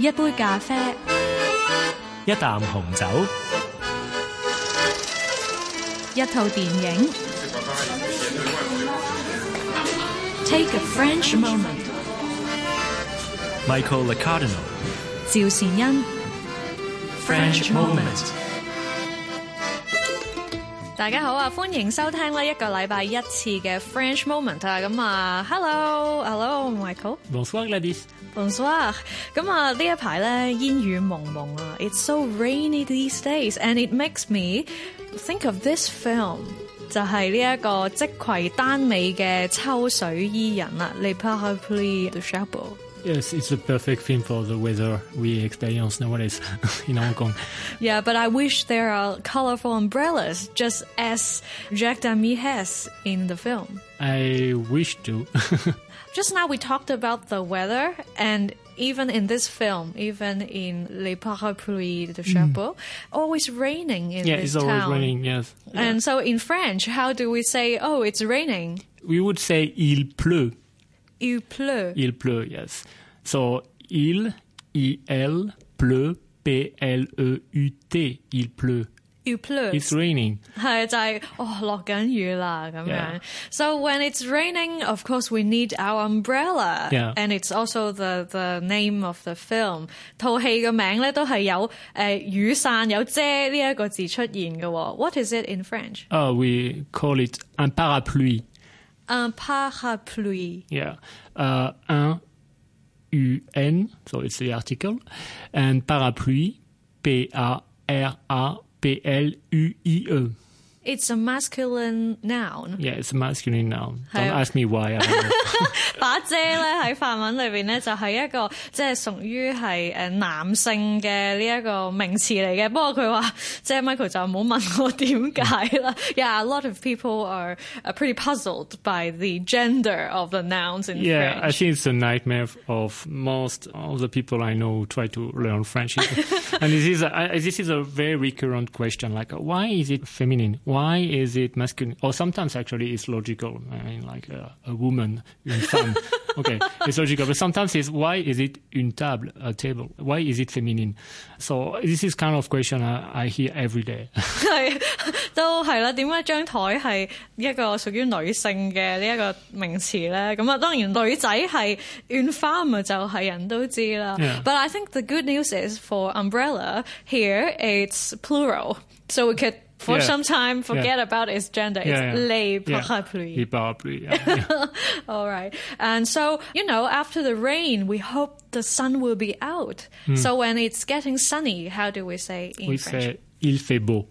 一杯咖啡，一啖紅酒，一套電影。Take a French moment。 Michael Licardino。趙善恩。 French moment。 大家好啊，歡迎收聽呢一個禮拜一次嘅 French moment 啊，咁啊，Hello，Hello，Michael。 Bonsoir Gladys。 Bonsoir。咁啊，呢一排咧煙雨蒙蒙啊，It's so rainy these days, and it makes me think of this film，就係呢一個即葵丹美嘅秋水伊人啦，Les Parapluies de Cherbourg。 Yes, it's a perfect film for the weather we experience nowadays in Hong Kong. Yeah, but I wish there are colorful umbrellas, just as Jacques Demy has in the film. I wish to. Just now we talked about the weather, and even in this film, even in Les Parapluies de Cherbourg, mm. always raining in yeah, this it's always town. raining, yes. And so in French, how do we say, oh, it's raining? We would say il pleut. Il pleut. Il pleut, yes. So il, I-L, pleut, P-L-E-U-T, il pleut. Il pleut. It's raining. 系就系哦落紧雨啦咁样 Yeah.。 So when it's raining, of course we need our umbrella. Yeah. And it's also the the name of the film。套戏嘅名咧都系有诶、呃雨伞有遮呢一个字出现嘅喎。What is it in French? Oh, we call it un parapluie. Un parapluie. Yeah. Uh, un U-N, so it's the article, and parapluie, P-A-R-A-P-L-U-I-E. It's a masculine noun。 Yeah, it's a masculine noun. Don't Hi. ask me why. I don't know. 把遮咧喺法文里边咧就系一个即系属于系诶男性嘅呢一个名词嚟嘅。不过佢话即系 Michael 就冇问我点解啦。Yeah, a lot of people are uh, pretty puzzled by the gender of the nouns in yeah, I French. think it's a nightmare of most of the people I know who try to learn French. and this is a, I- this is a very recurrent question. Like, why is it feminine? Why is it masculine? Or sometimes actually it's logical. I mean, like a, a woman, une femme. okay, it's logical. But sometimes it's why is it une table, a table? Why is it feminine? So this is kind of question I, I hear every day. 系都系啦。点解张台系一个属于女性嘅呢一个名词咧？咁啊，当然女仔系 une femme 就系人都知啦。 Yeah. But I think the good news is for umbrella here it's plural, so we could for Yeah. some time forget about its gender. Yeah, it's yeah. les Yeah. parapluies. Les parapluies, yeah, yeah. All right. And so, you know, after the rain, we hope the sun will be out. So when it's getting sunny, how do we say in French? we French? say il fait beau.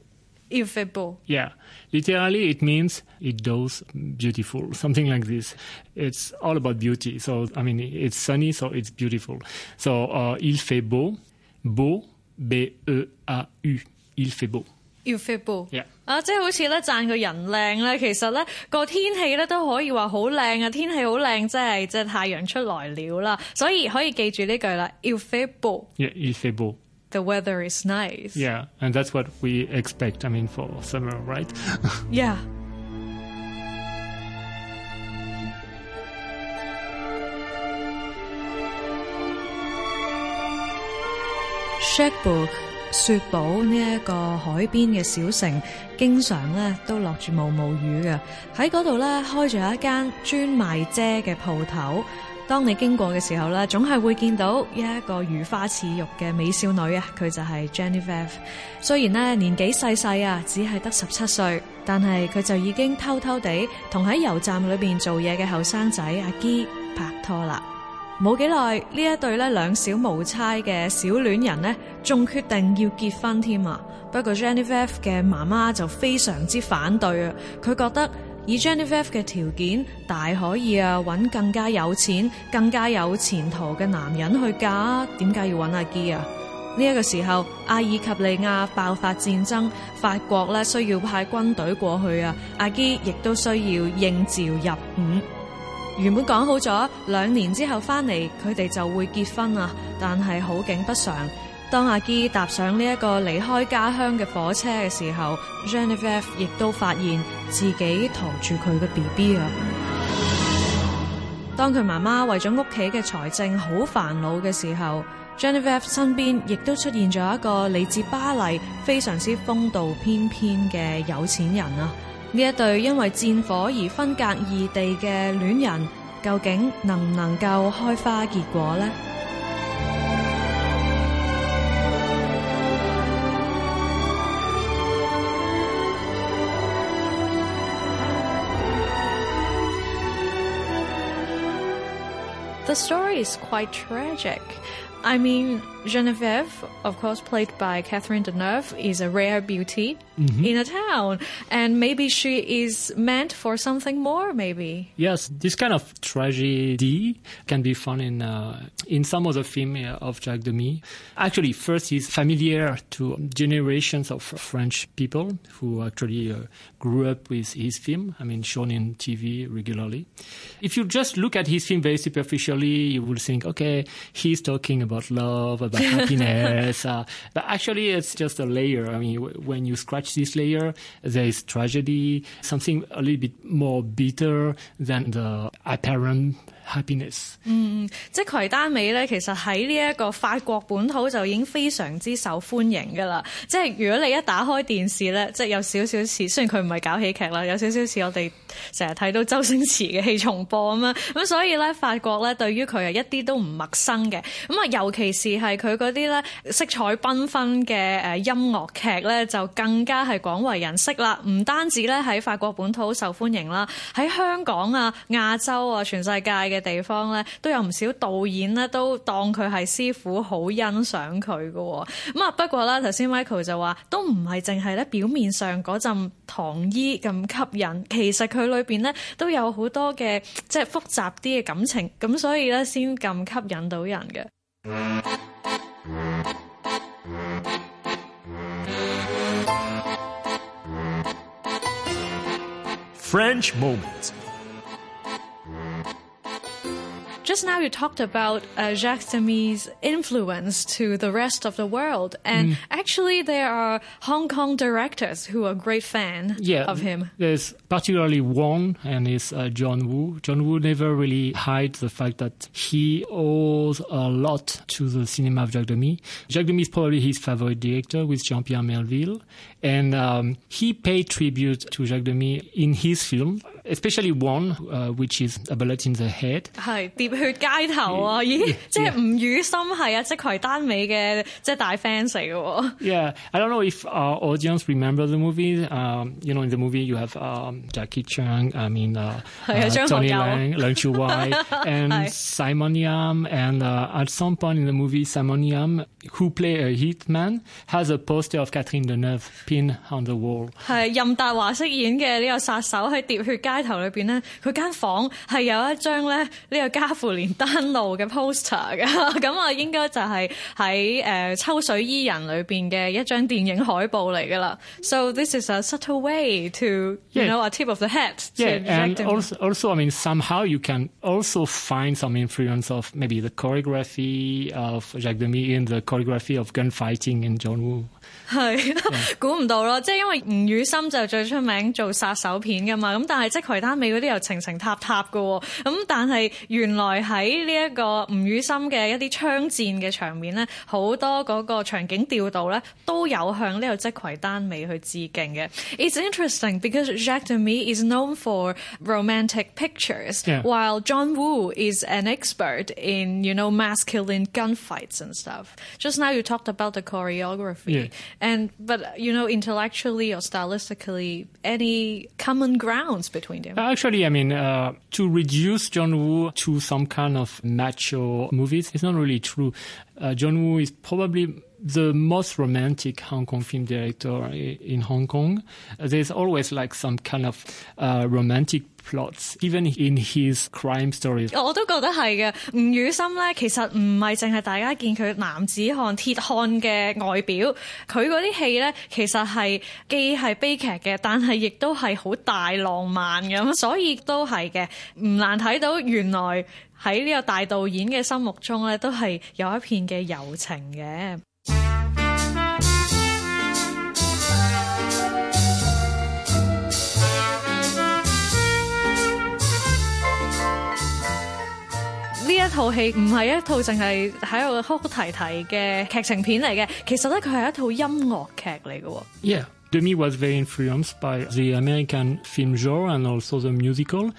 Il fait beau. Yeah, literally it means it does beautiful, something like this. It's all about beauty. So I mean, it's sunny, so it's beautiful. So uh, il fait beau, beau, B E A U, il beau. Il fait beau。Yeah. 啊，即系好似咧赞个人靓咧，其实咧个天气咧都可以话好靓啊！天气好靓，即系即系太阳出来了啦，所以可以记住呢句啦，Il fait beau。 Yeah, il fait beau. The weather is nice. Yeah, and that's what we expect. I mean, for summer, right? Yeah. Cherbourg 雪堡呢一個海邊嘅小城，經常咧都落住毛毛雨嘅。喺嗰度咧開住一間專賣遮嘅鋪頭。當你經過嘅時候咧，總係會見到一個如花似玉嘅美少女啊！佢就係 Genevieve。雖然咧年紀細細啊，只係得十七歲，但係佢就已經偷偷地同喺油站裏邊做嘢嘅後生仔阿基拍拖啦。 冇幾耐，呢一對咧兩小無猜嘅小戀人呢，仲決定要結婚添啊！不過 Genevieve 嘅媽媽就非常之反對啊，佢覺得以 Genevieve 嘅條件，大可以啊揾更加有錢、更加有前途嘅男人去嫁，點解要揾阿基啊？呢一個時候，阿爾及利亞爆發戰爭，法國咧需要派軍隊過去啊，阿基亦都需要應召入伍。 原本講好咗兩年之後翻嚟，佢哋就會結婚啊！但係好景不常，當阿基踏上呢一個離開家鄉嘅火車嘅時候，Genevieve 亦都發現自己馱住佢嘅 B B 啊！當佢媽媽為咗屋企嘅財政好煩惱嘅時候 Genevieve 身邊亦都出現咗一個嚟自巴黎、非常之風度翩翩嘅有錢人啊！ 呢一對因為戰火而分隔異地嘅戀人，究竟能唔能夠開花結果呢？The story is quite tragic. I mean, Genevieve, of course, played by Catherine Deneuve, is a rare beauty in a town, and maybe she is meant for something more. Maybe. Yes, this kind of tragedy can be found in uh, in some of the film uh, of Jacques Demy. Actually, first he's familiar to generations of French people who actually uh, grew up with his film. I mean, shown in TV regularly. If you just look at his film very superficially, you will think, okay, he's talking about love, about happiness, uh, but actually, it's just a layer. I mean, w- when you scratch this layer, there is tragedy, something a little bit more bitter than the apparent happiness. 即係葵丹美咧，其實喺呢一個法國本土就已經非常之受歡迎噶啦。即係如果你一打開電視咧，即係有少少似，雖然佢唔係搞喜劇啦，有少少似我哋成日睇到周星馳嘅戲重播咁樣。咁所以咧，法國咧對於佢係一啲都唔陌生嘅。咁啊，尤其是係 佢嗰啲咧色彩繽紛嘅誒音樂劇咧，就更加係廣為人識啦。唔單止咧喺法國本土受歡迎啦，喺香港啊、亞洲啊、全世界嘅地方咧，都有唔少導演咧都當佢係師傅，好欣賞佢嘅。咁啊，不過咧頭先 Michael 就話，都唔係淨係咧表面上嗰陣糖衣咁吸引，其實佢裏邊咧都有好多嘅即係複雜啲嘅感情，咁所以咧先咁吸引到人嘅。 French moment. Just now you talked about uh, Jacques Demy's influence to the rest of the world, and actually there are Hong Kong directors who are great fan Yeah, of him. There's particularly one, and it's uh, John Woo. John Woo never really hides the fact that he owes a lot to the cinema of Jacques Demy. Jacques Demy is probably his favorite director with Jean-Pierre Melville, and um, he paid tribute to Jacques Demy in his film, especially one uh, which is A Bullet in the Head. 系喋血街头啊！咦，即系吴宇森系啊，即葵丹美嘅即系大 fans 嚟嘅喎。 Yeah, I don't know if our audience remember the movie. Um, you know, in the movie you have um, Jackie Chan, I mean, uh, Yeah, uh, Zhang Tony Hongjiao. Lang, Leung Chiu Wai, Hi. and Simon Yam. And uh, at some point in the movie, Simon Yam, who play a hitman, has a poster of Catherine Deneuve pinned on the wall. 系任达华饰演嘅呢个杀手喺喋血街 头里边咧，佢间房系有一张咧呢个加芙连丹路嘅 poster 嘅，咁啊应该就系喺诶抽水伊人里边嘅一张电影海报嚟噶啦。So this is a subtle way to you Yeah. know a tip of the hat to Yeah, and Jacques Demy. also, also, I mean, somehow you can also find some influence of maybe the choreography of Jacques Demy in the choreography of gunfighting in John Woo. 係估唔到咯，即係因為吳宇森就最出名做殺手片噶嘛，咁但係即係葵丹美嗰啲又情情塔塔噶喎，咁但係原來喺呢一個吳宇森嘅一啲槍戰嘅場面咧，好多嗰個場景調度咧都有向呢個即葵丹美去致敬嘅。It's interesting because Jacques Demy is known for romantic pictures, Yeah. while John Woo is an expert in you know masculine gunfights and stuff. Just now you talked about the choreography. Yeah. And but you know, intellectually or stylistically, any common grounds between them? Actually, I mean, uh, to reduce John Woo to some kind of macho movies is not really true. Uh, John Woo is probably the most romantic Hong Kong film director in Hong Kong. Uh, there's always like some kind of uh, romantic plots, even in his crime stories. 我都覺得係嘅。吳宇森咧，其實唔係淨係大家見佢男子漢、鐵漢嘅外表，佢嗰啲戲咧，其實係既係悲劇嘅，但係亦都係好大浪漫咁，所以都係嘅。唔難睇到原來喺呢個大導演嘅心目中咧，都係有一片嘅柔情嘅。 一套戲唔係一套淨係喺度哭哭啼啼嘅劇情片嚟嘅，其實咧佢係一套音樂劇嚟嘅。Yeah. Demy was very influenced by the American film genre and also the musical.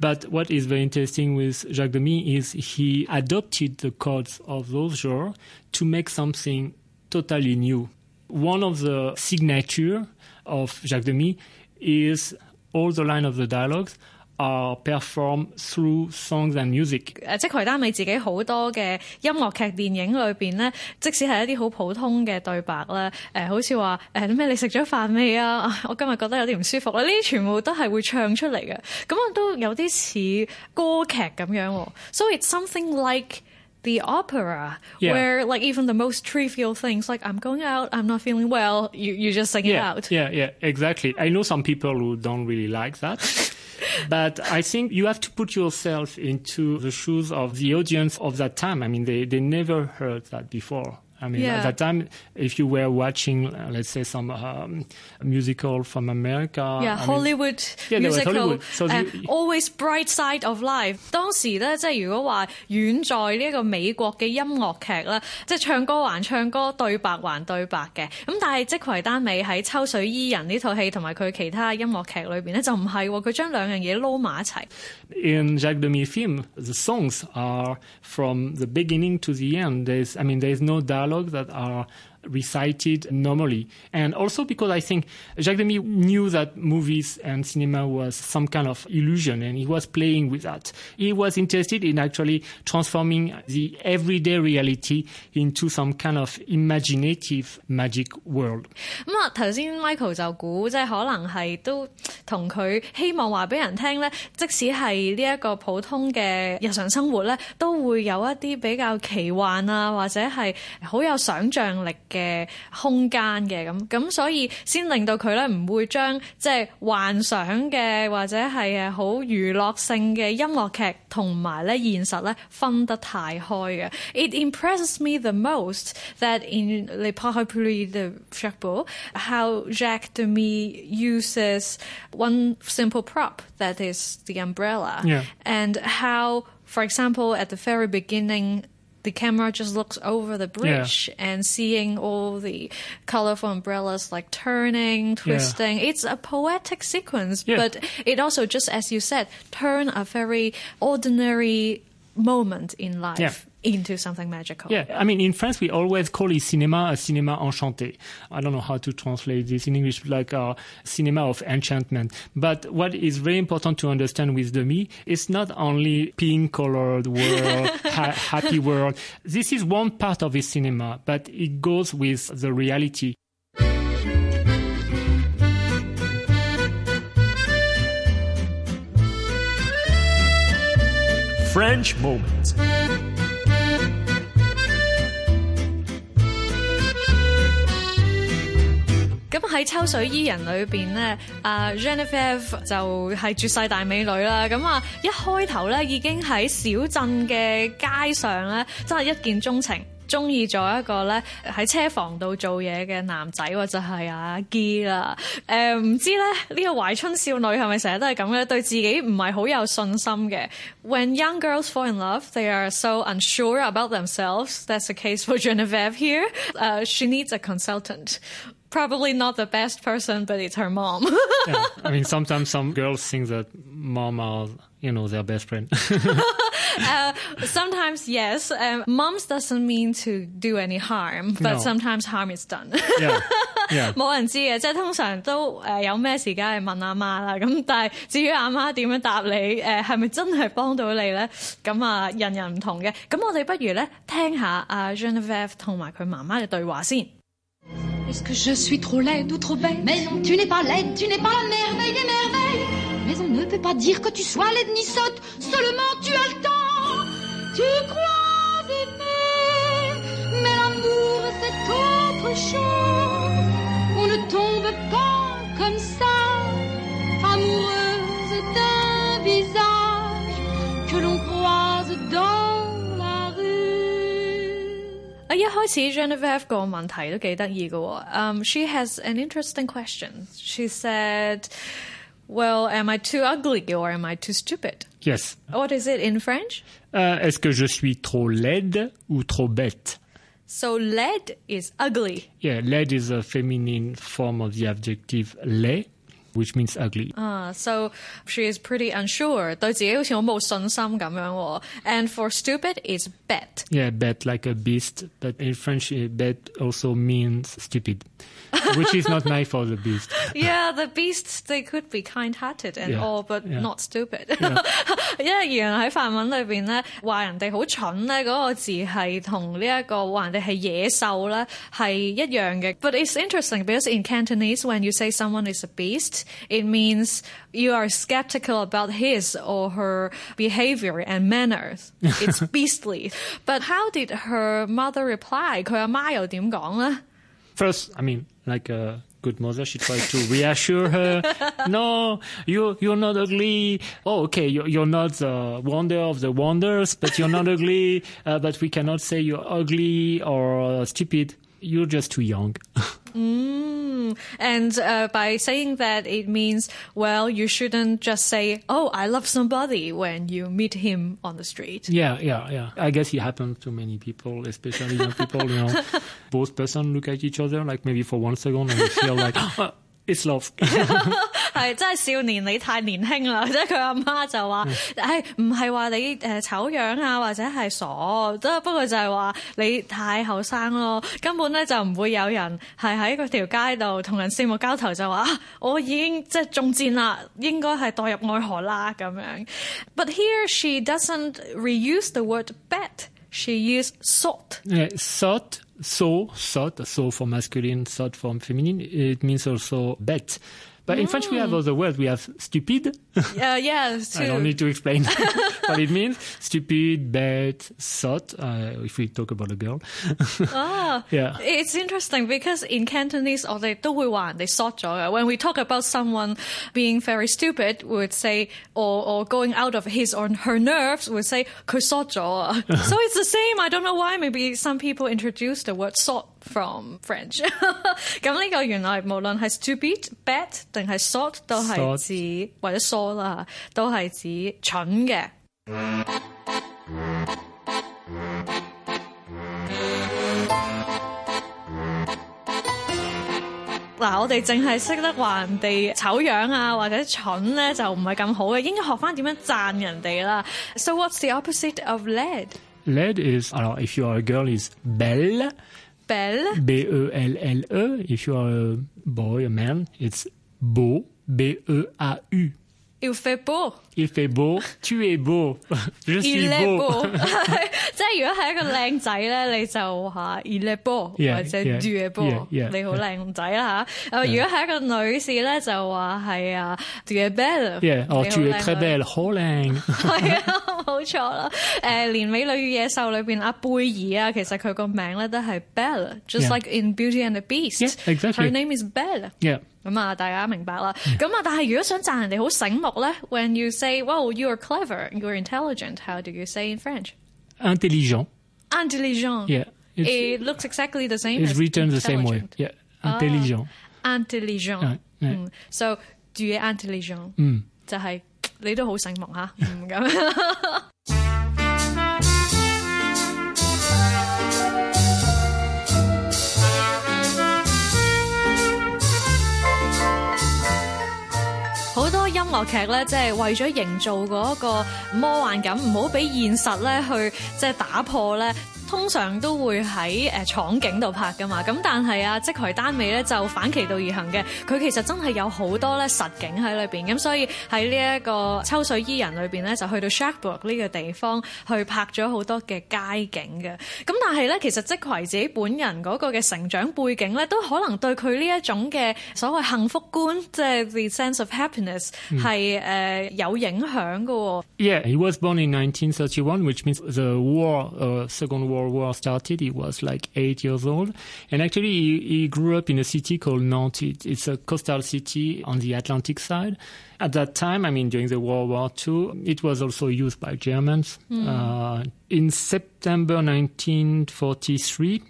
But what is very interesting with Jacques Demy is he adopted the codes of those genres to make something totally new. One of the signature of Jacques Demy is all the line of the dialogues are performed through songs and music. 诶，即系佢丹美自己好多嘅音乐剧电影里边咧，即使系一啲好普通嘅对白咧，诶、好似话诶咩你食咗饭未啊？啊我今日觉得有啲唔舒服啦，呢啲全部都系会唱出嚟嘅，咁啊都有啲似歌剧咁样喎。So it's something like the opera, Yeah. where like even the most trivial things, like I'm going out, I'm not feeling well, you you just sing it yeah, out. Yeah, yeah, exactly. I know some people who don't really like that. but I think you have to put yourself into the shoes of the audience of that time. I mean, they, they never heard that before. I mean, Yeah. at that time, if you were watching, uh, let's say, some um, musical from America, Yeah, I mean- Hollywood Yeah, they were musical, Hollywood. So and you- always bright side of life。当时咧，即系如果话远在呢一个美国嘅音乐剧啦，即系唱歌还唱歌，对白还对白嘅。咁但系即葵丹美喺《抽水伊人》呢套戏同埋佢其他音乐剧里边咧，就唔系喎，佢将两样嘢捞埋一齐。 in Jacques Demy film, the songs are from the beginning to the end. There's, I mean, there's no dialogue that are recited normally. And also because I think Jacques Demy knew that movies and cinema was some kind of illusion and he was playing with that. He was interested in actually transforming the everyday reality into some kind of imaginative magic world. 咁啊，头先 Michael 就估即系可能系都同佢希望话俾人听咧，即使系呢一个普通嘅日常生活咧，都会有一啲比较奇幻啊，或者系好有想像力 嘅空间嘅咁，咁所以先令到佢咧唔会将即系幻想嘅或者系诶好娱乐性嘅音乐剧同埋咧现实咧分得太开嘅。It impresses me the most that in Les Parapluies de Cherbourg, how Jacques Demy uses one simple prop that is the umbrella, Yeah. and how, for example, at the very beginning. the camera just looks over the bridge and seeing all the colorful umbrellas like turning, twisting. It's a poetic sequence, Yeah. but it also, just as you said, turn a very ordinary moment in life Yeah. Into something magical. Yeah, I mean, in France, we always call it cinema a cinema enchanté. I don't know how to translate this in English, like a cinema of enchantment. But what is very important to understand with Demy is not only pink colored world, ha- happy world. This is one part of his cinema, but it goes with the reality. French moment. 咁喺抽水伊人裏邊咧，啊 Genevieve 就係絕世大美女啦。咁啊，一開頭咧已經喺小鎮嘅街上咧，真係一見鍾情。中意咗一個咧喺車房度做嘢嘅男仔喎，就係阿 G 啦。誒、唔知咧呢、個懷春少女係咪成日都係咁咧？對自己唔係好有信心嘅。When young girls fall in love, they are so unsure about themselves. That's the case for Genevieve here. Uh, she needs a consultant. Probably not the best person, but it's her mom. Yeah, I mean, sometimes some girls think that mom are, you know, their best friend. uh, sometimes, yes. Um, moms doesn't mean to do any harm, but No. sometimes harm is done. yeah, yeah. 冇人知嘅，即系通常都诶有咩事梗系问阿妈啦。咁但系至于阿妈点样答你，诶系咪真系帮到你咧？咁啊，人人唔同嘅。咁我哋不如咧听下阿 Genevieve 同埋佢妈妈嘅对话先。 Est-ce que je suis trop laide ou trop bête Mais non, tu n'es pas laide, tu n'es pas la merveille des merveilles. Mais on ne peut pas dire que tu sois laide ni sotte, seulement tu as le temps. Tu crois aimer, mais l'amour c'est autre chose. On ne tombe pas comme ça, amoureuse d'un visage que l'on croise dans. 啊，一开始 Genevieve 个问题都几得意嘅喎。Um, she has an interesting question. She said, Well, am I too ugly or am I too stupid? Yes. What is it in French? Euh, Est-ce que je suis trop laide ou trop bête? So lead is ugly. Yeah, laide is a feminine form of the adjective laid, which means ugly. Ah, so she is pretty unsure. 对自己好似好冇信心咁样喎。And for stupid is bad. Yeah, bête like a beast, but in French, uh, bête also means stupid, which is not nice for the beast. Yeah, the beasts they could be kind-hearted and Yeah, all, but yeah. not stupid. 因为原来喺法文里边咧，话人哋好蠢咧，嗰、个字系同呢一个话人哋系野兽咧系一样嘅。But it's interesting because in Cantonese, when you say someone is a beast, it means you are skeptical about his or her behavior and manners. It's beastly. But how did her mother reply? 佢阿妈又点讲咧？ First, I mean, like a good mother, she tries to reassure her. no, you you're not ugly. Oh, okay, you're, you're not the wonder of the wonders, but you're not ugly. Uh, but we cannot say you're ugly or uh, stupid. You're just too young. Mm. And uh, by saying that, it means, well, you shouldn't just say, oh, I love somebody when you meet him on the street. yeah, yeah, yeah. I guess it happens to many people, especially young people. You know, both person look at each other like maybe for one second and feel like "Ah, it's love. 係真係少年你太年輕啦！即係佢阿媽就話：，誒唔係話你誒醜樣啊，或者係傻，都不過就係話你太後生咯，根本咧就唔會有人係喺嗰條街度同人四目交投就話啊，我已經即係中箭啦，應該係墮入愛河啦咁樣。But here she doesn't reuse the word bet. She used salt. Yeah, sot, so, sot, so for masculine, sot for feminine. It means also bet. But in French, we have other words. We have stupid. Uh, yeah, I don't too. need to explain what it means. Stupid, bet, sot, uh, if we talk about a girl. Ah, Yeah. It's interesting because in Cantonese 我哋都会话人哋 sort 咗嘅。When we talk about someone being very stupid, we would say or or going out of his or her nerves, we would say 佢 sort 咗啊。so it's the same. I don't know why. Maybe some people introduced the word sort from French. 咁呢个原来无论系 stupid、bad 定系 sort 都系 Sort 指或者 saw 啦，都系指蠢嘅。嗱，我哋净系识得话人哋丑样啊，或者蠢咧，就唔系咁好嘅，应该学翻点样赞人哋啦。So what's the opposite of lead? Led is, alors, if you are a girl, is belle, Belle. If you are a boy, a man, it's beau, B-E-A-U. Il beau. Il fait beau, tu es beau, je suis Il est beau. beau，即係如果係一個靚仔咧，你就話 il est beau Yeah, 或者 yeah, du est beau， yeah, yeah, 你好靚仔啦嚇。誒，如果係一個女士咧，就話係啊 du est belle， Yeah, or 你好 tu es 靚 très 女 belle, 好靚。係啊，冇錯啦。誒，連美女與野獸裏邊阿貝兒啊，其實佢個名咧都係 Belle，just Yeah. like in Beauty and the Beast。 Yeah, exactly. Her name is Belle。 Yeah. 咁啊，大家明白啦。咁啊，但係如果想讚人哋好醒目咧，when you say, "Well, you are clever, you are intelligent," how do you say in French? Intelligent. Intelligent. Yeah. It's, It looks exactly the same. it's as written the same way. intelligent. Yeah. Intelligent. Intelligent. 係係嗯，so do you intelligent？嗯，就係你都好醒目吓，嗯咁。 樂劇咧，即係為咗營造嗰個魔幻感，唔好俾現實咧去即係打破咧。 通常都會喺誒廠景度拍噶嘛，咁但係啊，即台單尾咧就反其道而行嘅，佢其實真係有好多咧實景喺裏邊，咁所以喺呢一個秋水伊人裏邊咧，就去到 Sharkburg 呢個地方去拍咗好多嘅街景嘅。咁但係咧，其實即葵自己本人嗰個嘅成長背景咧，都可能對佢呢一種嘅所謂幸福觀，即係 the sense of happiness 係誒、呃有影響嘅喎。 Yeah, he was born in 1931, which means the war, uh, Second World War started. He was like eight years old. And actually, he, he grew up in a city called Nantes. It, it's a coastal city on the Atlantic side. At that time, I mean, during the World War II, it was also used by Germans. Uh, in September 1943,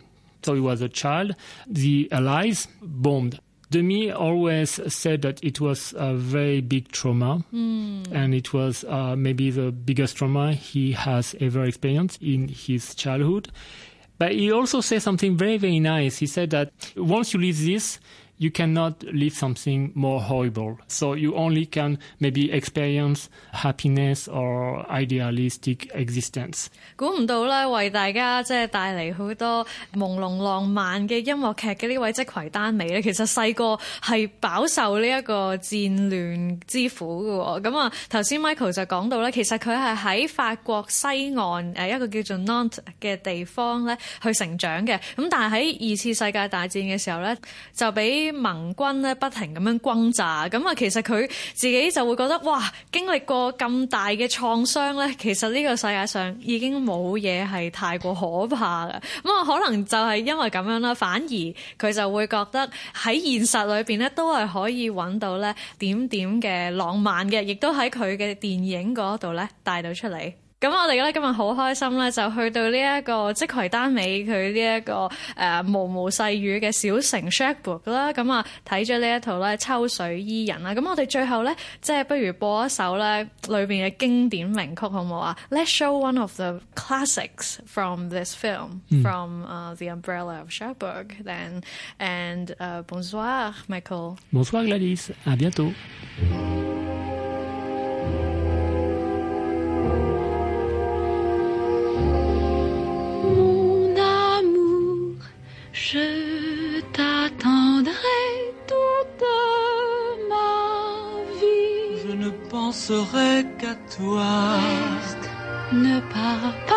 so he was a child, the Allies bombed Demy always said that it was a very big trauma, and it was uh, maybe the biggest trauma he has ever experienced in his childhood. But he also said something very, very nice. He said that once you live this, you cannot live something more horrible. So you only can maybe experience happiness or idealistic existence. 估唔到咧，为大家即系带嚟好多朦胧浪漫嘅音乐剧嘅呢位即葵丹美咧，其实细个系饱受呢一个战乱之苦嘅喎。咁啊，头先 Michael 就讲到咧，其实佢系喺法国西岸诶一个叫做 Nantes 嘅地方咧去成长嘅。咁但系喺二次世界大战嘅时候咧，就俾 盟軍咧不停咁樣轟炸。咁啊，其實佢自己就會覺得哇，經歷過咁大嘅創傷咧，其實呢個世界上已經冇嘢係太過可怕嘅。咁啊，可能就係因為咁樣啦，反而佢就會覺得喺現實裏邊咧都係可以揾到咧點點嘅浪漫嘅，亦都喺佢嘅電影嗰度咧帶到出嚟。 咁我哋咧今日好開心咧，就去到呢一個即葵丹美佢呢一個誒、呃、無無細雨嘅小城 Cherbourg 啦，咁啊睇咗呢一套咧《秋水伊人》啦，咁我哋最後咧即係不如播一首咧裏邊嘅經典名曲好唔好啊？Let's show one of the classics from this film、from、uh, The Umbrella of Cherbourg then and、uh, bonsoir Michael。 Bonsoir Gladys, à bientôt. penserai qu'à toi. Ne pars pas,